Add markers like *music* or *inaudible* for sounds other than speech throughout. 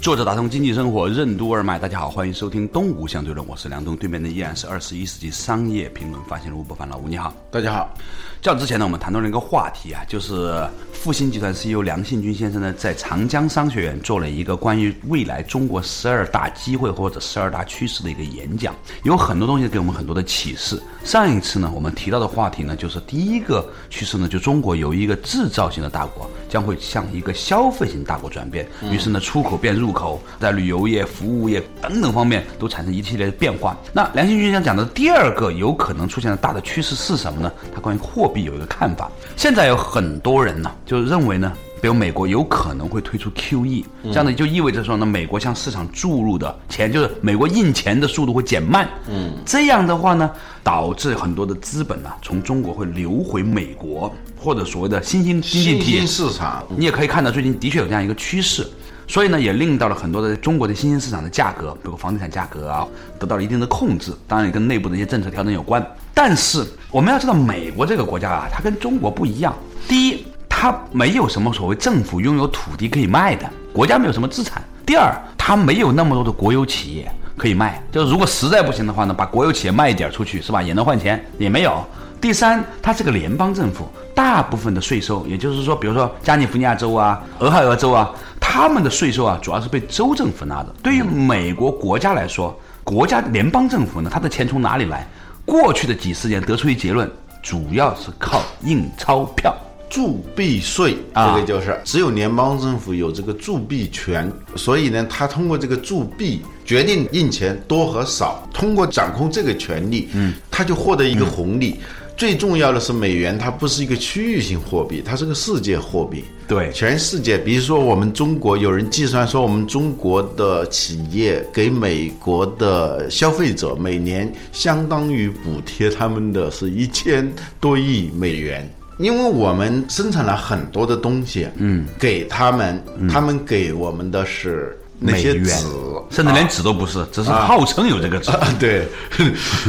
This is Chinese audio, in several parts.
作者打通经济生活任督二脉，大家好，欢迎收听东吴相对论，我是梁东，对面的依然是二十一世纪商业评论发现人吴伯凡老吴，你好，大家好。较之前呢，我们谈到了一个话题啊，就是复星集团 CEO 梁信军先生呢，在长江商学院做了一个关于未来中国十二大机会或者十二大趋势的一个演讲，有很多东西给我们很多的启示。上一次呢，我们提到的话题呢，就是第一个趋势呢，就中国由一个制造型的大国将会向一个消费型大国转变，于是呢，出口变入口，在旅游业、服务业等等方面都产生一系列的变化。那梁新军想讲的第二个有可能出现的大的趋势是什么呢？他关于货币有一个看法。现在有很多人呢，就认为呢。比如美国有可能会推出 QE，这样呢就意味着说呢，美国向市场注入的钱，就是美国印钱的速度会减慢。嗯，这样的话呢，导致很多的资本呢从中国会流回美国或者所谓的新兴经济体市场。你也可以看到最近的确有这样一个趋势，所以呢也令到了很多的中国的新兴市场的价格，比如房地产价格啊，得到了一定的控制。当然也跟内部的一些政策调整有关。但是我们要知道，美国这个国家啊，它跟中国不一样。第一。它没有什么所谓政府拥有土地可以卖的，国家没有什么资产。第二，它没有那么多的国有企业可以卖，就是如果实在不行的话呢，把国有企业卖一点出去是吧，也能换钱，也没有。第三，它是个联邦政府，大部分的税收，也就是说，比如说加利福尼亚州啊、俄亥俄州啊，他们的税收啊，主要是被州政府拿的。对于美国国家来说，国家联邦政府呢，他的钱从哪里来？过去的几十年得出一结论，主要是靠印钞票。铸币税，这个就是只有联邦政府有这个铸币权，所以呢，他通过这个铸币决定印钱多和少，通过掌控这个权利，嗯，他就获得一个红利。最重要的是，美元它不是一个区域性货币，它是个世界货币。对，全世界，比如说我们中国，有人计算说，我们中国的企业给美国的消费者每年相当于补贴他们的是一千多亿美元。因为我们生产了很多的东西，嗯，给他们，他们给我们的是。那些纸，甚至连纸都不是，只是号称有这个纸。对，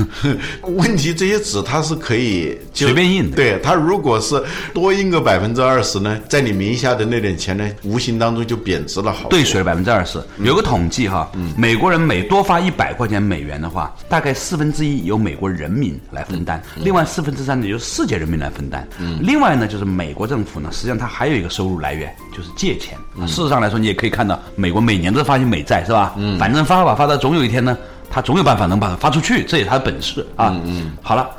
*laughs* 问题这些纸它是可以随便印的。对，它如果是多印个百分之二十呢，在你名下的那点钱呢，无形当中就贬值了好多。兑水了百分之二十。有个统计哈，美国人每多发一百块钱美元的话，大概四分之一由美国人民来分担，另外四分之三呢由世界人民来分担。嗯另外呢，就是美国政府呢，实际上它还有一个收入来源，就是借钱。事实上来说，你也可以看到，美国每年都。发行美债是吧？嗯，反正发吧发到总有一天呢，他总有办法能把它发出去，这也是他的本事啊。嗯嗯。好了，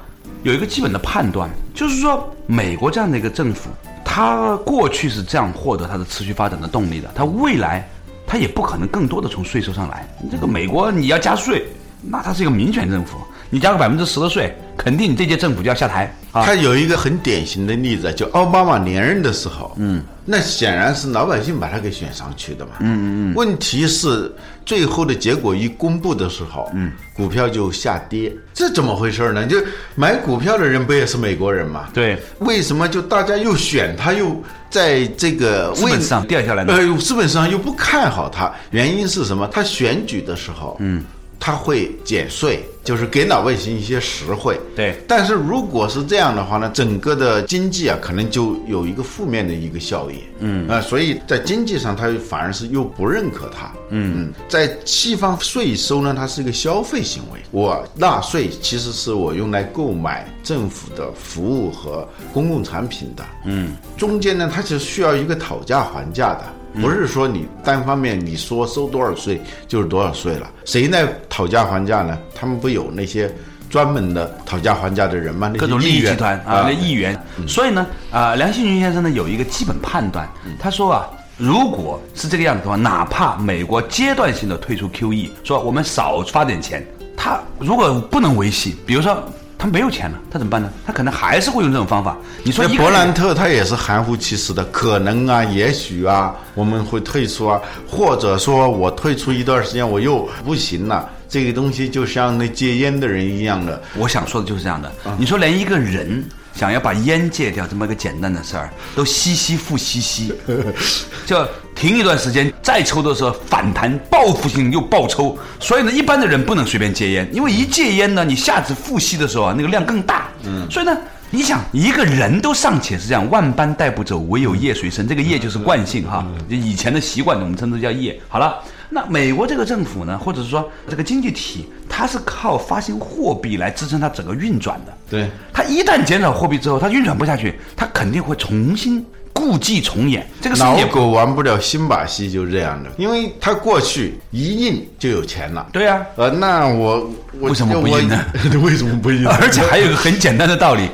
有一个基本的判断，就是说美国这样的一个政府，它过去是这样获得它的持续发展的动力的，它未来它也不可能更多的从税收上来。这个美国你要加税，那它是一个民权政府，你加个百分之十的税，肯定你这届政府就要下台。他有一个很典型的例子，就奥巴马连任的时候，嗯。那显然是老百姓把他给选上去的嘛。嗯嗯嗯。问题是最后的结果一公布的时候，嗯，股票就下跌，这怎么回事呢？就买股票的人不也是美国人嘛？对。为什么就大家又选他，又在这个资本上掉下来呢？呃，资本上又不看好他，原因是什么？他选举的时候，嗯。他会减税，就是给老百姓一些实惠。对，但是如果是这样的话呢，整个的经济啊，可能就有一个负面的一个效应。嗯啊，所以在经济上，它反而是又不认可它。嗯嗯，在西方税收呢，它是一个消费行为，我纳税其实是我用来购买政府的服务和公共产品的。嗯，中间呢，它是需要一个讨价还价的。不是说你单方面你说收多少税就是多少税了，谁在讨价还价呢？他们不有那些专门的讨价还价的人吗？各种利益集团啊，那议员。所以呢，啊，梁信群先生呢有一个基本判断，他说啊，如果是这个样子的话，哪怕美国阶段性的退出 QE，说我们少发点钱，他如果不能维系，比如说。他没有钱了，他怎么办呢？他可能还是会用这种方法。你说一个那伯兰特他也是含糊其辞的，可能啊，也许啊，我们会退出啊，或者说我退出一段时间，我又不行了。这个东西就像那戒烟的人一样的，我想说的就是这样的。你说连一个人想要把烟戒掉这么一个简单的事儿，都吸吸复吸吸，*laughs* 就停一段时间再抽的时候反弹报复性又暴抽。所以呢，一般的人不能随便戒烟，因为一戒烟呢，你下次复吸的时候啊，那个量更大。嗯，所以呢。你想，一个人都尚且是这样，万般带不走，唯有业随身。这个业就是惯性哈，就以前的习惯，我们称之叫业。好了，那美国这个政府呢，或者是说这个经济体，它是靠发行货币来支撑它整个运转的。对，它一旦减少货币之后，它运转不下去，它肯定会重新故伎重演。这个老也狗玩不了新把戏，就是这样的。因为它过去一印就有钱了。对呀、呃，那我我 *laughs* 为什么不印呢为什么不印？*laughs* 而且还有一个很简单的道理。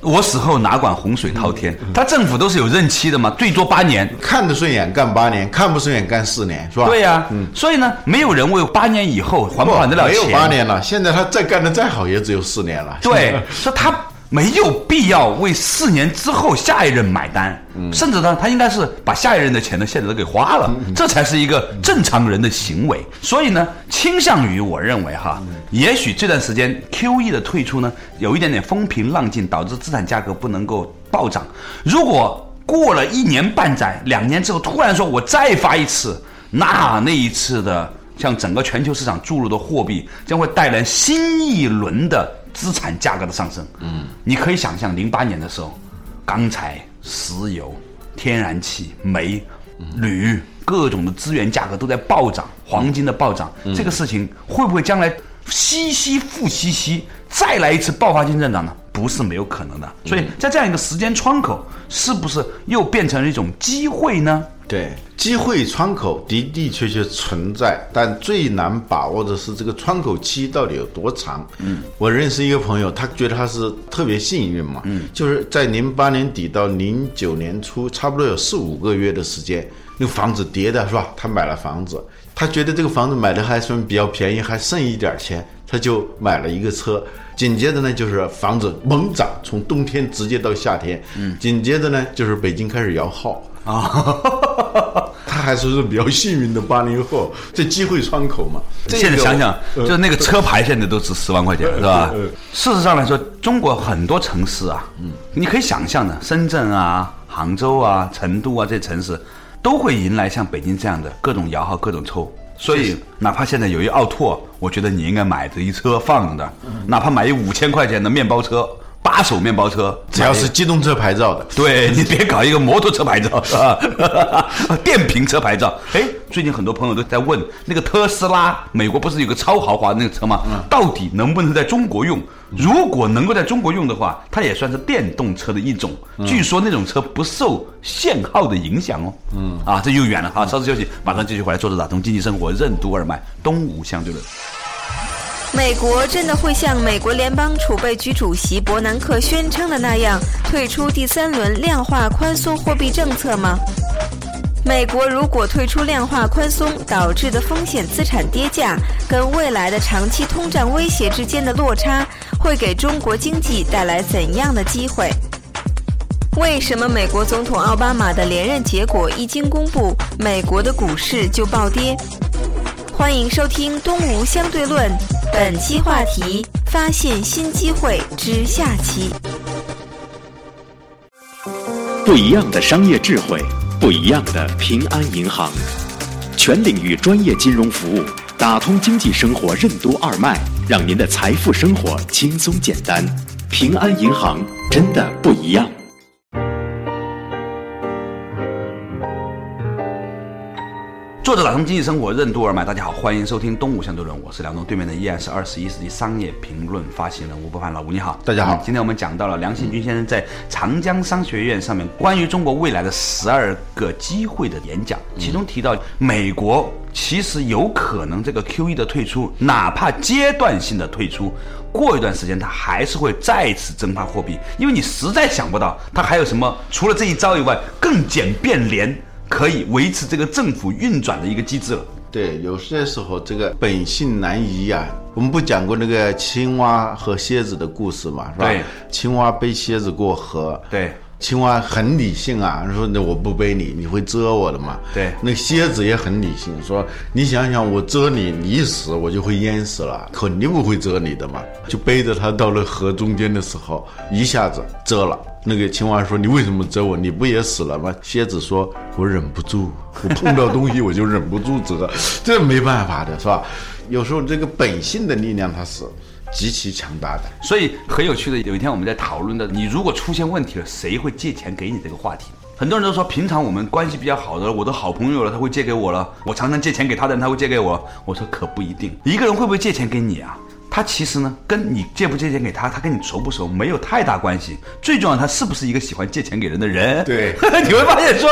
我死后哪管洪水滔天？他政府都是有任期的嘛，最多八年。看得顺眼干八年，看不顺眼干四年，是吧？对呀、所以呢，没有人为八年以后还不不还得了钱。没有八年了，现在他再干的再好，也只有四年了。对，说他没有必要为四年之后下一任买单，甚至呢，他应该是把下一任的钱呢现在都给花了，这才是一个正常人的行为。所以呢，倾向于我认为哈，也许这段时间 Q E 的退出呢，有一点点风平浪静，导致资产价格不能够暴涨。如果过了一年半载、两年之后，突然说我再发一次，那那一次的向整个全球市场注入的货币将会带来新一轮的资产价格的上升。嗯，你可以想象，零八年的时候，钢材、石油、天然气、煤、铝各种的资源价格都在暴涨，黄金的暴涨，这个事情会不会将来息息复息息，再来一次爆发性增长呢？不是没有可能的。所以在这样一个时间窗口，是不是又变成了一种机会呢？对，机会窗口的的确确存在，但最难把握的是这个窗口期到底有多长。嗯，我认识一个朋友，他觉得他是特别幸运嘛，嗯，就是在零八年底到零九年初，差不多有四五个月的时间，那个房子跌的是吧？他买了房子，他觉得这个房子买的还算比较便宜，还剩一点钱，他就买了一个车。紧接着呢，就是房子猛涨，从冬天直接到夏天。嗯，紧接着呢，就是北京开始摇号。啊，*laughs* 他还是比较幸运的八零后，这机会窗口嘛。这个现在想想，就是那个车牌现在都值十万块钱，是吧？事实上来说，中国很多城市啊，嗯，你可以想象的，深圳啊、杭州啊、成都啊这些城市，都会迎来像北京这样的各种摇号、各种抽。所以，哪怕现在有一奥拓，我觉得你应该买这一车放着，哪怕买一五千块钱的面包车。八手面包车，只要是机动车牌照的，对 *laughs* 你别搞一个摩托车牌照是吧？*laughs* 电瓶车牌照。哎，最近很多朋友都在问，那个特斯拉，美国不是有个超豪华的那个车吗？到底能不能在中国用？如果能够在中国用的话，它也算是电动车的一种。据说那种车不受限号的影响哦。嗯，啊，这又远了哈。稍事休息，马上继续回来。坐着打通经济生活任督二脉，东吴相对论。美国真的会像美国联邦储备局主席伯南克宣称的那样退出第三轮量化宽松货币政策吗？美国如果退出量化宽松导致的风险资产跌价，跟未来的长期通胀威胁之间的落差，会给中国经济带来怎样的机会？为什么美国总统奥巴马的连任结果一经公布，美国的股市就暴跌？欢迎收听《东吴相对论》，本期话题：发现新机会之下期。不一样的商业智慧，不一样的平安银行，全领域专业金融服务，打通经济生活任督二脉，让您的财富生活轻松简单。平安银行真的不一样。作者打通经济生活任督二脉，大家好，欢迎收听东吴相对论，我是梁东，对面的依然是二十一世纪商业评论发行人吴伯凡老吴，你好，大家好。今天我们讲到了梁信军先生在长江商学院上面关于中国未来的十二个机会的演讲，其中提到美国其实有可能这个 QE 的退出，哪怕阶段性的退出，过一段时间它还是会再次增发货币，因为你实在想不到它还有什么除了这一招以外更简便廉。可以维持这个政府运转的一个机制了。对，有些时候这个本性难移啊，我们不讲过那个青蛙和蝎子的故事嘛，是吧？对，青蛙背蝎子过河。对。青蛙很理性啊，说那我不背你，你会蛰我的嘛？对，那蝎子也很理性，说你想想，我蛰你，你一死我就会淹死了，肯定不会蛰你的嘛。就背着它到了河中间的时候，一下子蛰了。那个青蛙说：“你为什么蛰我？你不也死了吗？”蝎子说：“我忍不住，我碰到东西我就忍不住蛰，*laughs* 这没办法的是吧？有时候这个本性的力量它是。”极其强大的，所以很有趣的。有一天我们在讨论的，你如果出现问题了，谁会借钱给你这个话题？很多人都说，平常我们关系比较好的，我的好朋友了，他会借给我了。我常常借钱给他的人，他会借给我。我说可不一定，一个人会不会借钱给你啊？他其实呢，跟你借不借钱给他，他跟你熟不熟没有太大关系。最重要，他是不是一个喜欢借钱给人的人？对，*laughs* 你会发现说。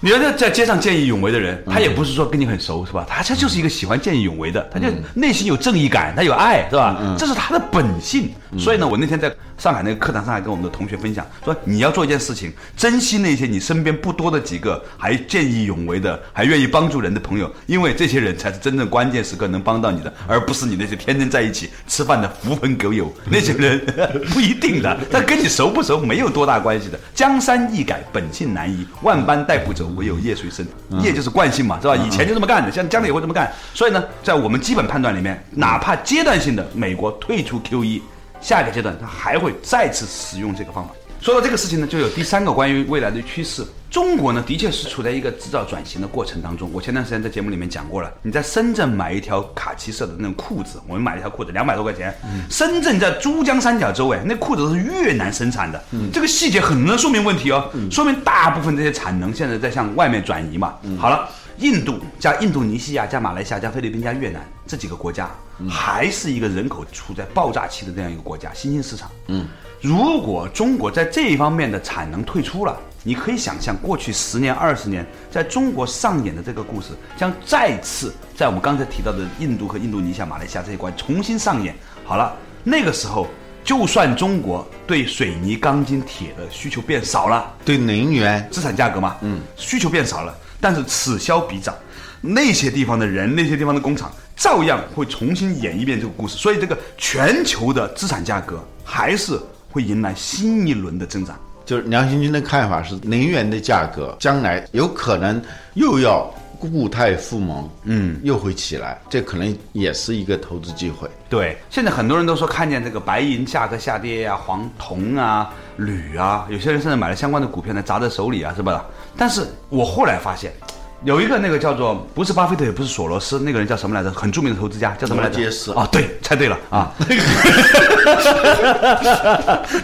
你要在街上见义勇为的人，他也不是说跟你很熟，是吧？他这就是一个喜欢见义勇为的，他就内心有正义感，他有爱，是吧？这是他的本性。所以呢，我那天在上海那个课堂上，还跟我们的同学分享说，你要做一件事情，珍惜那些你身边不多的几个还见义勇为的、还愿意帮助人的朋友，因为这些人才是真正关键时刻能帮到你的，而不是你那些天天在一起吃饭的狐朋狗友。那些人 *laughs* 不一定的，他跟你熟不熟没有多大关系的。江山易改，本性难移，万般带不走。唯有业随身，业就是惯性嘛，是吧？以前就这么干的，像将来也会这么干。所以呢，在我们基本判断里面，哪怕阶段性的美国退出 QE，下一个阶段它还会再次使用这个方法。说到这个事情呢，就有第三个关于未来的趋势。中国呢，的确是处在一个制造转型的过程当中。我前段时间在节目里面讲过了，你在深圳买一条卡其色的那种裤子，我们买了一条裤子两百多块钱。深圳在珠江三角洲，哎，那裤子是越南生产的，这个细节很能说明问题哦，说明大部分这些产能现在在向外面转移嘛。好了，印度加印度尼西亚加马来西亚加菲律宾加越南这几个国家，还是一个人口处在爆炸期的这样一个国家，新兴市场。嗯。如果中国在这一方面的产能退出了，你可以想象过去十年、二十年在中国上演的这个故事，将再次在我们刚才提到的印度和印度尼西亚、马来西亚这一关重新上演。好了，那个时候，就算中国对水泥、钢筋、铁的需求变少了，对能源资产价格嘛，嗯，需求变少了，但是此消彼长，那些地方的人、那些地方的工厂照样会重新演一遍这个故事。所以，这个全球的资产价格还是。会迎来新一轮的增长，就是梁新军的看法是，能源的价格将来有可能又要固态复萌，嗯，又会起来，这可能也是一个投资机会。对，现在很多人都说看见这个白银价格下跌呀，黄铜啊、铝啊，有些人甚至买了相关的股票呢，砸在手里啊，是吧？但是我后来发现。*tsk* 有一个那个叫做不是巴菲特也不是索罗斯，那个人叫什么来着？很著名的投资家叫什么来着？罗杰斯啊，对，猜对了啊。*laughs*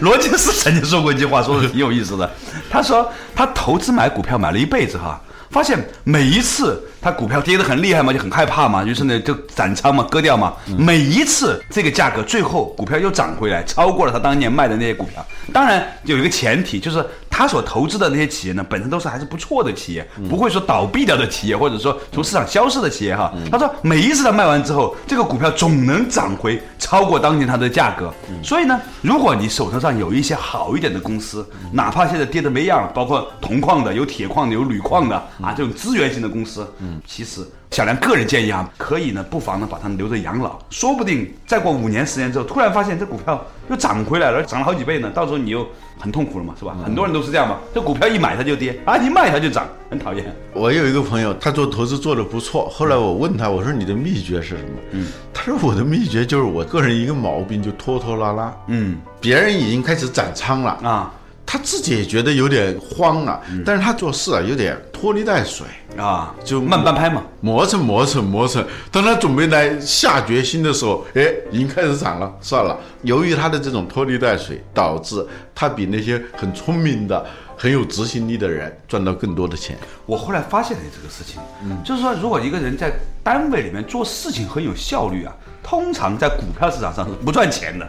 罗杰斯曾经说过一句话，说的挺有意思的。他说他投资买股票买了一辈子哈，发现每一次。它股票跌得很厉害嘛，就很害怕嘛，于是呢就斩仓嘛，割掉嘛。每一次这个价格最后股票又涨回来，超过了他当年卖的那些股票。当然有一个前提，就是他所投资的那些企业呢，本身都是还是不错的企业，不会说倒闭掉的企业，或者说从市场消失的企业哈。他说每一次他卖完之后，这个股票总能涨回超过当年它的价格。所以呢，如果你手头上有一些好一点的公司，哪怕现在跌得没样，包括铜矿的、有铁矿的、有铝矿的啊，这种资源型的公司。其实，小梁个人建议啊，可以呢，不妨呢把它留着养老，说不定再过五年、十年之后，突然发现这股票又涨回来了，涨了好几倍呢，到时候你又很痛苦了嘛，是吧？很多人都是这样嘛，这股票一买它就跌啊，一卖它就涨，很讨厌。我有一个朋友，他做投资做的不错，后来我问他，我说你的秘诀是什么？嗯，他说我的秘诀就是我个人一个毛病，就拖拖拉拉。嗯，别人已经开始斩仓了啊。他自己也觉得有点慌了，但是他做事啊有点拖泥带水啊，就慢半拍嘛，磨蹭磨蹭磨蹭。当他准备来下决心的时候，哎，已经开始涨了，算了。由于他的这种拖泥带水，导致他比那些很聪明的、很有执行力的人赚到更多的钱。我后来发现了这个事情，嗯，就是说，如果一个人在单位里面做事情很有效率啊，通常在股票市场上是不赚钱的，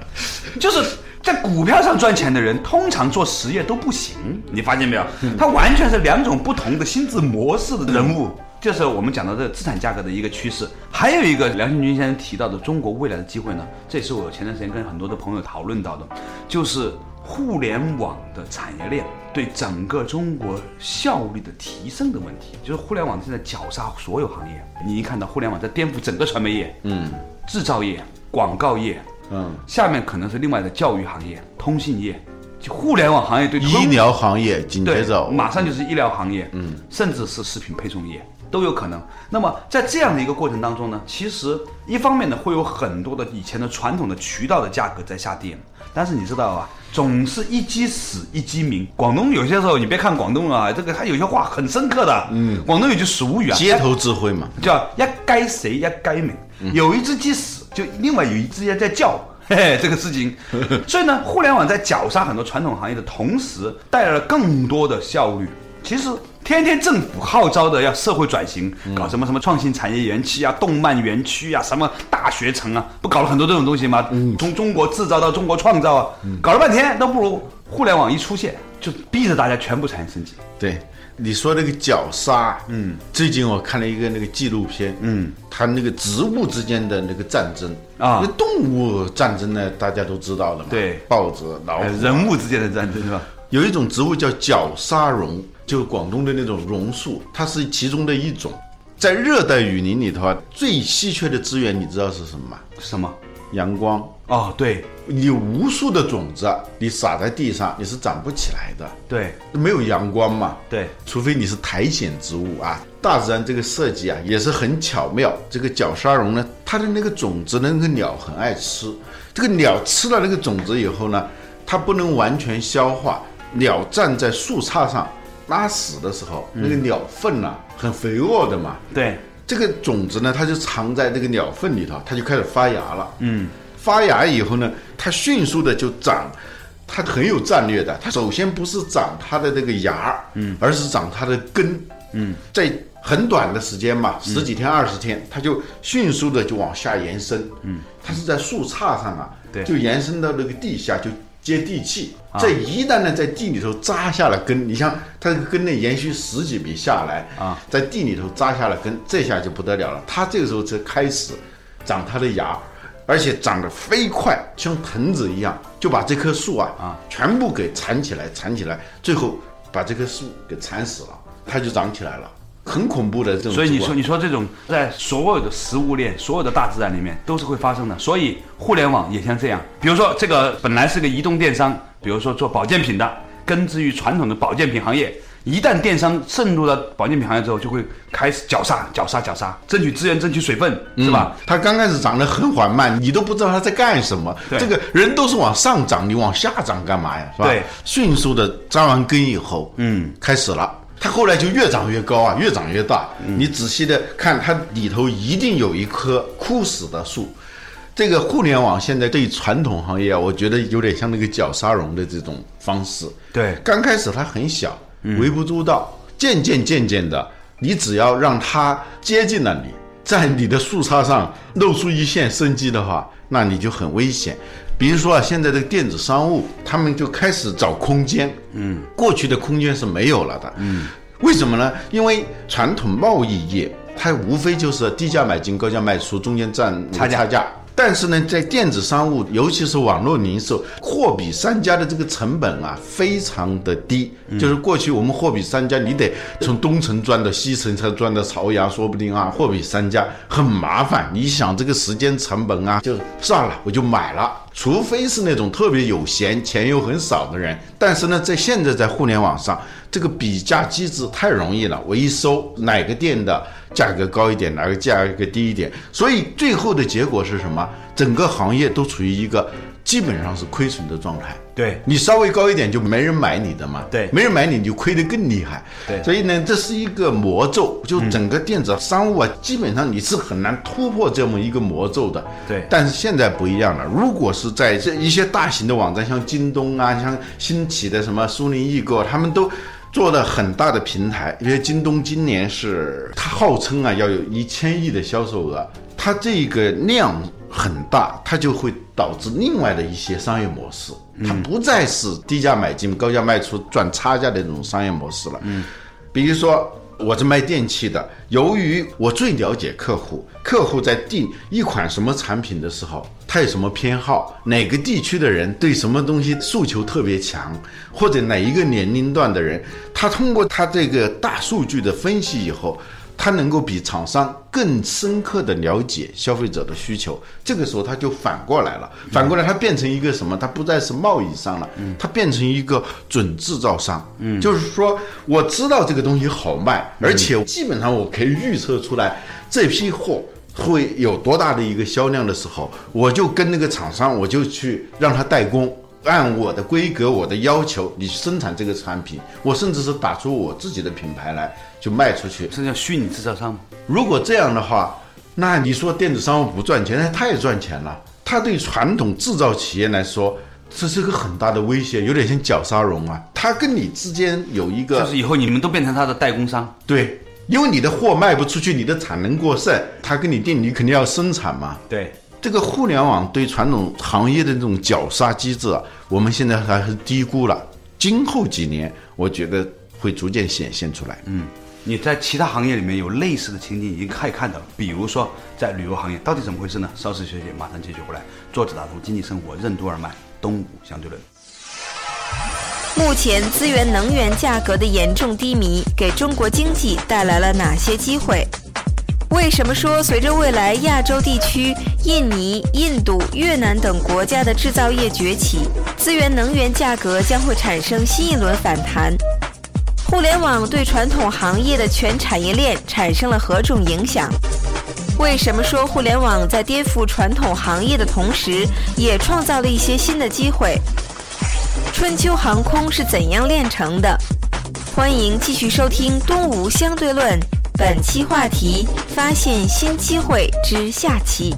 就是。在股票上赚钱的人，通常做实业都不行。你发现没有？他完全是两种不同的心智模式的人物。这是我们讲到的资产价格的一个趋势。还有一个梁新军先生提到的中国未来的机会呢，这也是我前段时间跟很多的朋友讨论到的，就是互联网的产业链对整个中国效率的提升的问题，就是互联网现在绞杀所有行业。你一看到互联网在颠覆整个传媒业，嗯，制造业、广告业，嗯，下面可能是另外的教育行业、通信业，就互联网行业对医疗行业紧接着，马上就是医疗行业，嗯，甚至是食品配送业都有可能。那么在这样的一个过程当中呢，其实一方面呢会有很多的以前的传统的渠道的价格在下跌，但是你知道啊，总是一鸡死一鸡鸣。广东有些时候你别看广东啊，这个他有些话很深刻的，嗯，广东有句俗语啊，街头智慧嘛，叫一该谁一该鸣，有一只鸡死，就另外有一只鸡在叫。*laughs* 嘿嘿，这个事情，*laughs* 所以呢，互联网在绞杀很多传统行业的同时，带来了更多的效率。其实，天天政府号召的要社会转型，搞什么什么创新产业园区啊、动漫园区啊、什么大学城啊，不搞了很多这种东西吗？从中国制造到中国创造啊，搞了半天都不如互联网一出现，就逼着大家全部产业升级。对。你说那个绞杀，嗯，最近我看了一个那个纪录片，嗯，它那个植物之间的那个战争啊那动物战争呢，大家都知道的嘛，对豹子、老虎呃，人物之间的战争是吧？有一种植物叫绞杀榕，就是广东的那种榕树，它是其中的一种。在热带雨林里头啊，最稀缺的资源你知道是什么吗？什么？阳光。哦，对你无数的种子，你撒在地上，你是长不起来的，对没有阳光嘛。对，除非你是苔藓植物啊。大自然这个设计啊，也是很巧妙。这个绞杀榕呢，它的那个种子呢，那个鸟很爱吃。这个鸟吃了那个种子以后呢，它不能完全消化。鸟站在树杈上拉屎的时候，那个鸟粪呐、很肥沃的嘛。对这个种子呢，它就藏在这个鸟粪里头，它就开始发芽了。嗯，发芽以后呢，它迅速的就长，它很有战略的。它首先不是长它的这个芽，嗯，而是长它的根。嗯，在很短的时间嘛，十几天、二十天，它就迅速的就往下延伸。嗯，它是在树杈上啊，对就延伸到那个地下，就接地气。这一旦呢在地里头扎下了根，你像它这个根呢延续十几米下来啊，在地里头扎下了根，这下就不得了了。它这个时候才开始长它的芽，而且长得飞快，像藤子一样，就把这棵树啊啊全部给缠起来，缠起来，最后把这棵树给缠死了，它就长起来了，很恐怖的这种。所以你说，你说这种在所有的食物链、所有的大自然里面都是会发生的。所以互联网也像这样，比如说这个本来是个移动电商，比如说做保健品的，根植于传统的保健品行业。一旦电商渗入到保健品行业之后，就会开始绞杀、绞杀、绞杀，争取资源、争取水分，是吧？它刚开始长得很缓慢，你都不知道它在干什么。这个人都是往上涨，你往下涨干嘛呀？是吧？对，迅速的扎完根以后，嗯，开始了。它后来就越长越高啊，越长越大。你仔细的看，它里头一定有一棵枯死的树。这个互联网现在对传统行业啊，我觉得有点像那个绞杀榕的这种方式。对刚开始它很小，微不足道，渐渐渐渐的，你只要让它接近了你，在你的树杈上露出一线生机的话，那你就很危险。比如说啊，现在的电子商务，他们就开始找空间，嗯，过去的空间是没有了的，嗯，为什么呢？因为传统贸易业它无非就是低价买进、高价卖出，中间占差价差价。但是呢，在电子商务，尤其是网络零售，货比三家的这个成本啊，非常的低。就是过去我们货比三家，你得从东城转到西城，才转到朝阳，说不定啊，货比三家很麻烦。你想这个时间成本啊，就算了，我就买了。除非是那种特别有闲、钱又很少的人，但是呢，在现在在互联网上，这个比价机制太容易了。我一搜哪个店的价格高一点，哪个价格低一点，所以最后的结果是什么？整个行业都处于一个基本上是亏损的状态。对。你稍微高一点就没人买你的嘛，对。没人买你你就亏得更厉害，对。所以呢，这是一个魔咒，就整个电子商务啊，基本上你是很难突破这么一个魔咒的，对。但是现在不一样了，如果是在这一些大型的网站，像京东啊，像新起的什么苏宁易购，他们都。做了很大的平台，因为京东今年是它号称啊要有一千亿的销售额，它这个量很大，它就会导致另外的一些商业模式，它不再是低价买进、高价卖出赚差价的这种商业模式了。嗯，比如说我是卖电器的，由于我最了解客户，客户在定一款什么产品的时候，他有什么偏好，哪个地区的人对什么东西诉求特别强，或者哪一个年龄段的人，他通过他这个大数据的分析以后。他能够比厂商更深刻的了解消费者的需求，这个时候它就反过来了，反过来它变成一个什么？它不再是贸易商了，它变成一个准制造商。嗯，就是说我知道这个东西好卖，而且基本上我可以预测出来这批货会有多大的一个销量的时候，我就跟那个厂商，我就去让他代工。按我的规格、我的要求，你生产这个产品，我甚至是打出我自己的品牌来就卖出去，这叫虚拟制造商。如果这样的话，那你说电子商务不赚钱，那太赚钱了。它对传统制造企业来说，这是个很大的威胁，有点像绞杀绒啊。它跟你之间有一个，就是以后你们都变成它的代工商。对，因为你的货卖不出去，你的产能过剩，它跟你定，你肯定要生产嘛。对。这个互联网对传统行业的这种绞杀机制啊，我们现在还是低估了。今后几年，我觉得会逐渐显现出来。嗯，你在其他行业里面有类似的情景已经可以看到了，比如说在旅游行业，到底怎么回事呢？稍事休息，马上解决过来。坐着打通经济生活任督二脉，东吴相对论。目前资源能源价格的严重低迷，给中国经济带来了哪些机会？为什么说随着未来亚洲地区、印尼、印度、越南等国家的制造业崛起，资源能源价格将会产生新一轮反弹？互联网对传统行业的全产业链产生了何种影响？为什么说互联网在颠覆传统行业的同时，也创造了一些新的机会？春秋航空是怎样炼成的？欢迎继续收听《东吴相对论》。本期话题：发现新机会之下期。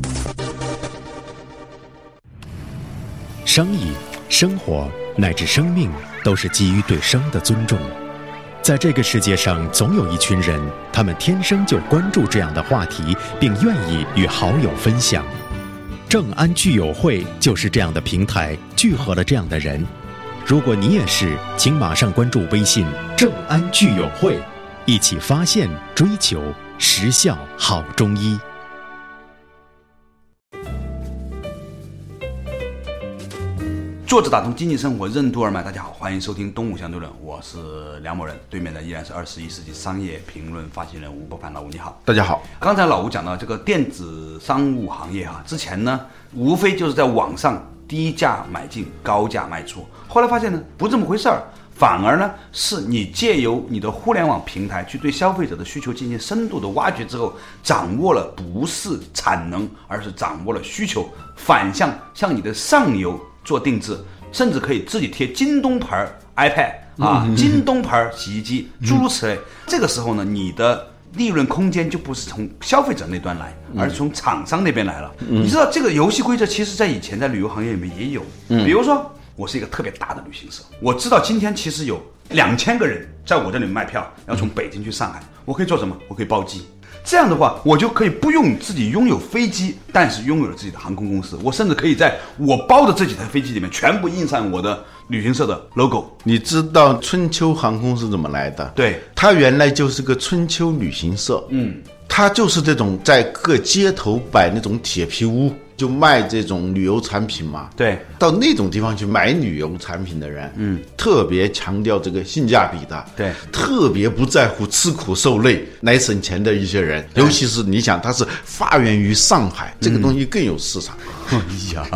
生意、生活乃至生命，都是基于对生的尊重。在这个世界上，总有一群人，他们天生就关注这样的话题，并愿意与好友分享。正安聚友会就是这样的平台，聚合了这样的人。如果你也是，请马上关注微信“正安聚友会”。一起发现、追求实效好中医。作者打通经济生活任督二脉，大家好，欢迎收听《东吴相对论》，我是梁某人，对面的依然是二十一世纪商业评论发行人吴伯凡老吴，你好，大家好。刚才老吴讲到这个电子商务行业哈，之前呢，无非就是在网上低价买进，高价卖出，后来发现呢，不这么回事儿。反而呢，是你借由你的互联网平台去对消费者的需求进行深度的挖掘之后，掌握了不是产能，而是掌握了需求，反向向你的上游做定制，甚至可以自己贴京东牌 iPad 啊，京东牌洗衣机，诸如此类。这个时候呢，你的利润空间就不是从消费者那端来，而是从厂商那边来了。你知道这个游戏规则，其实在以前在旅游行业里面也有，比如说。我是一个特别大的旅行社，我知道今天其实有两千个人在我这里卖票，要从北京去上海，我可以做什么？我可以包机，这样的话，我就可以不用自己拥有飞机，但是拥有了自己的航空公司，我甚至可以在我包的这几台飞机里面全部印上我的旅行社的 logo。你知道春秋航空是怎么来的？对，它原来就是个春秋旅行社，嗯，它就是这种在各街头摆那种铁皮屋。就卖这种旅游产品嘛，对，到那种地方去买旅游产品的人，嗯，特别强调这个性价比的，对，特别不在乎吃苦受累来省钱的一些人，尤其是你想，它是发源于上海，这个东西更有市场。*laughs* 哎呀，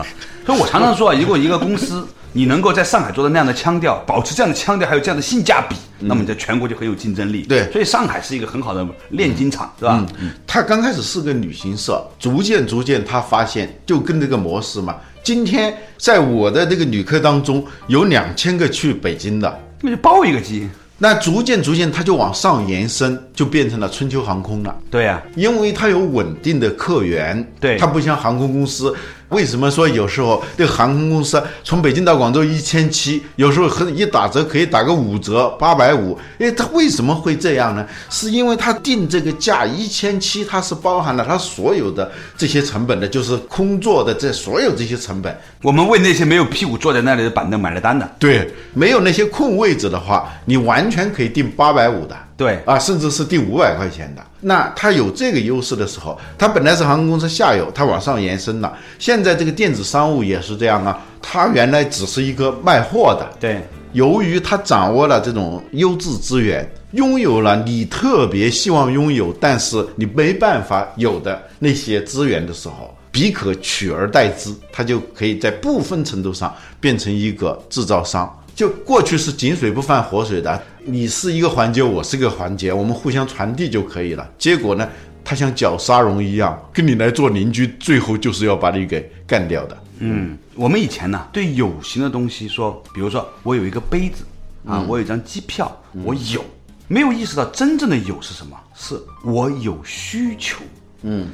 所以我常常说啊，如果一个公司。你能够在上海做到那样的腔调，保持这样的腔调，还有这样的性价比，那么你在全国就很有竞争力。对，所以上海是一个很好的炼金厂，是吧？嗯，他刚开始是个旅行社，逐渐逐渐他发现就跟这个模式嘛。今天在我的这个旅客当中有两千个去北京的，那就包一个机。那逐渐逐渐他就往上延伸，就变成了春秋航空了。对呀，因为它有稳定的客源，对，它不像航空公司。为什么说有时候这个航空公司从北京到广州一千七，有时候很一打折可以打个五折八百五？哎，它为什么会这样呢？是因为它定这个价一千七，它是包含了它所有的这些成本的，就是空座的这所有这些成本。我们为那些没有屁股坐在那里的板凳买了单的。对，没有那些空位置的话，你完全可以定八百五的。对啊，甚至是第五百块钱的。那它有这个优势的时候，它本来是航空公司下游，它往上延伸了。现在这个电子商务也是这样啊，它原来只是一个卖货的，对，由于它掌握了这种优质资源，拥有了你特别希望拥有，但是你没办法有的那些资源的时候，彼可取而代之，它就可以在部分程度上变成一个制造商。就过去是井水不犯河水的，你是一个环节，我是一个环节，我们互相传递就可以了。结果呢，他像绞沙龙一样，跟你来做邻居，最后就是要把你给干掉的。嗯，我们以前呢，对有形的东西说，比如说我有一个杯子啊，我有一张机票，我有，没有意识到真正的有是什么？是我有需求。嗯，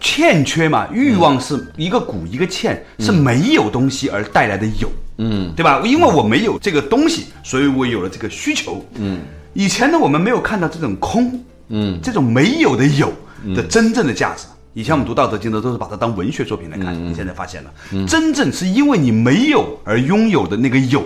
欠缺嘛，欲望是一个鼓一个欠，是没有东西而带来的有。嗯，对吧？因为我没有这个东西，所以我有了这个需求。嗯，以前呢，我们没有看到这种空，嗯，这种没有的有的真正的价值。以前我们读《道德经》的都是把它当文学作品来看，你现在发现了，真正是因为你没有而拥有的那个有，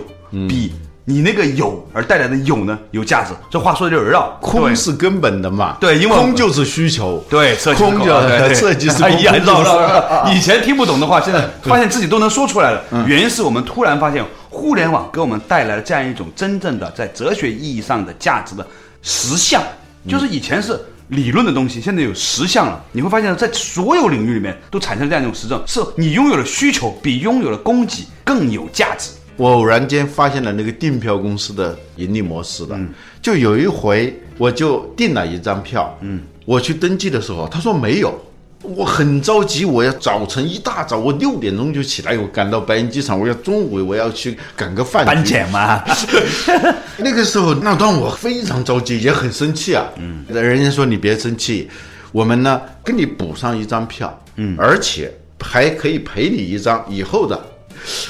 比你那个有而带来的有呢有价值。这话说的有点绕，空是根本的嘛？对，因为空就是需求。对，设计空就 *laughs* 设计是一样绕绕。*laughs* 以前听不懂的话，现在 *laughs* 发现自己都能说出来了。原因是我们突然发现，互联网给我们带来了这样一种真正的在哲学意义上的价值的实相，就是以前是。理论的东西现在有实相了，你会发现，在所有领域里面都产生这样一种实证，是你拥有了需求，比拥有了供给更有价值。我偶然间发现了那个订票公司的盈利模式的，就有一回我就订了一张票，嗯，我去登记的时候，他说没有。我很着急，我要早晨一大早，我六点钟就起来，我赶到白云机场，我要中午我要去赶个饭。搬捡嘛，*laughs* 那个时候那段我非常着急，也很生气啊。嗯，人家说你别生气，我们呢给你补上一张票，嗯，而且还可以赔你一张以后的。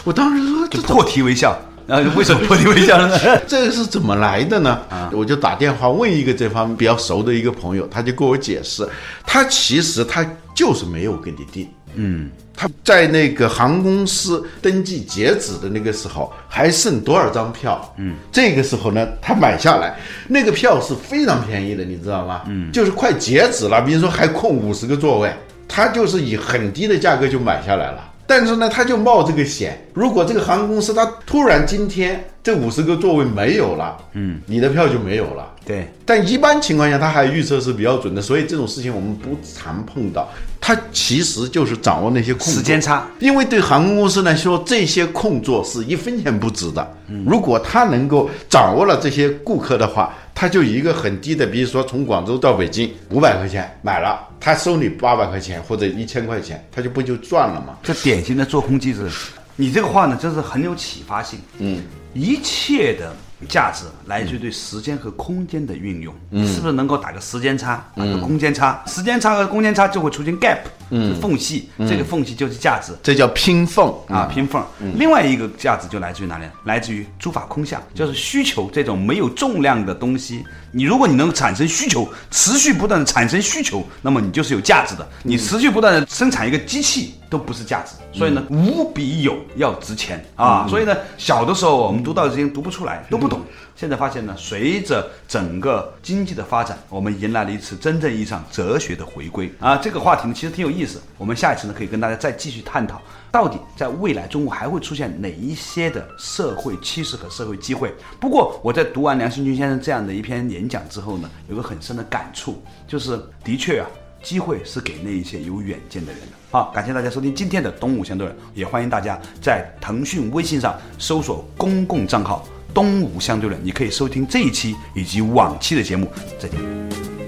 我当时说这破涕为笑。啊，为什么破涕为笑呢？*laughs* 这个是怎么来的呢？啊我就打电话问一个这方面比较熟的一个朋友，他就跟我解释，他其实他就是没有给你订，嗯，他在那个航空公司登记截止的那个时候还剩多少张票，嗯，这个时候呢，他买下来那个票是非常便宜的，你知道吗？嗯，就是快截止了，比如说还空五十个座位，他就是以很低的价格就买下来了。但是呢，他就冒这个险，如果这个航空公司它突然今天这五十个座位没有了，嗯，你的票就没有了。对，但一般情况下，他还预测是比较准的，所以这种事情我们不常碰到。他其实就是掌握那些空时间差，因为对航空公司来说，这些空座是一分钱不值的。如果他能够掌握了这些顾客的话，他就以一个很低的，比如说从广州到北京五百块钱买了，他收你八百块钱或者一千块钱，他就不就赚了吗？这典型的做空机制。你这个话呢，真是很有启发性。嗯，一切的。价值来自于对时间和空间的运用，是不是能够打个时间差，打个空间差？时间差和空间差就会出现 gap，嗯缝隙，这个缝隙就是价值，这叫拼缝啊，拼缝。另外一个价值就来自于哪里？来自于诸法空相，就是需求这种没有重量的东西。你如果你能产生需求，持续不断的产生需求，那么你就是有价值的。你持续不断的生产一个机器都不是价值。所以呢，无比有要值钱啊。所以呢，小的时候我们读《道德经》读不出来，都不懂。现在发现呢，随着整个经济的发展，我们迎来了一次真正意义上哲学的回归啊。这个话题呢，其实挺有意思。我们下一次呢，可以跟大家再继续探讨，到底在未来中国还会出现哪一些的社会趋势和社会机会。不过我在读完梁兴军先生这样的一篇演讲之后呢，有个很深的感触，就是的确啊，机会是给那一些有远见的人的。好，感谢大家收听今天的东吴相对论，也欢迎大家在腾讯微信上搜索公共账号。东吴相对论，你可以收听这一期以及往期的节目。再见。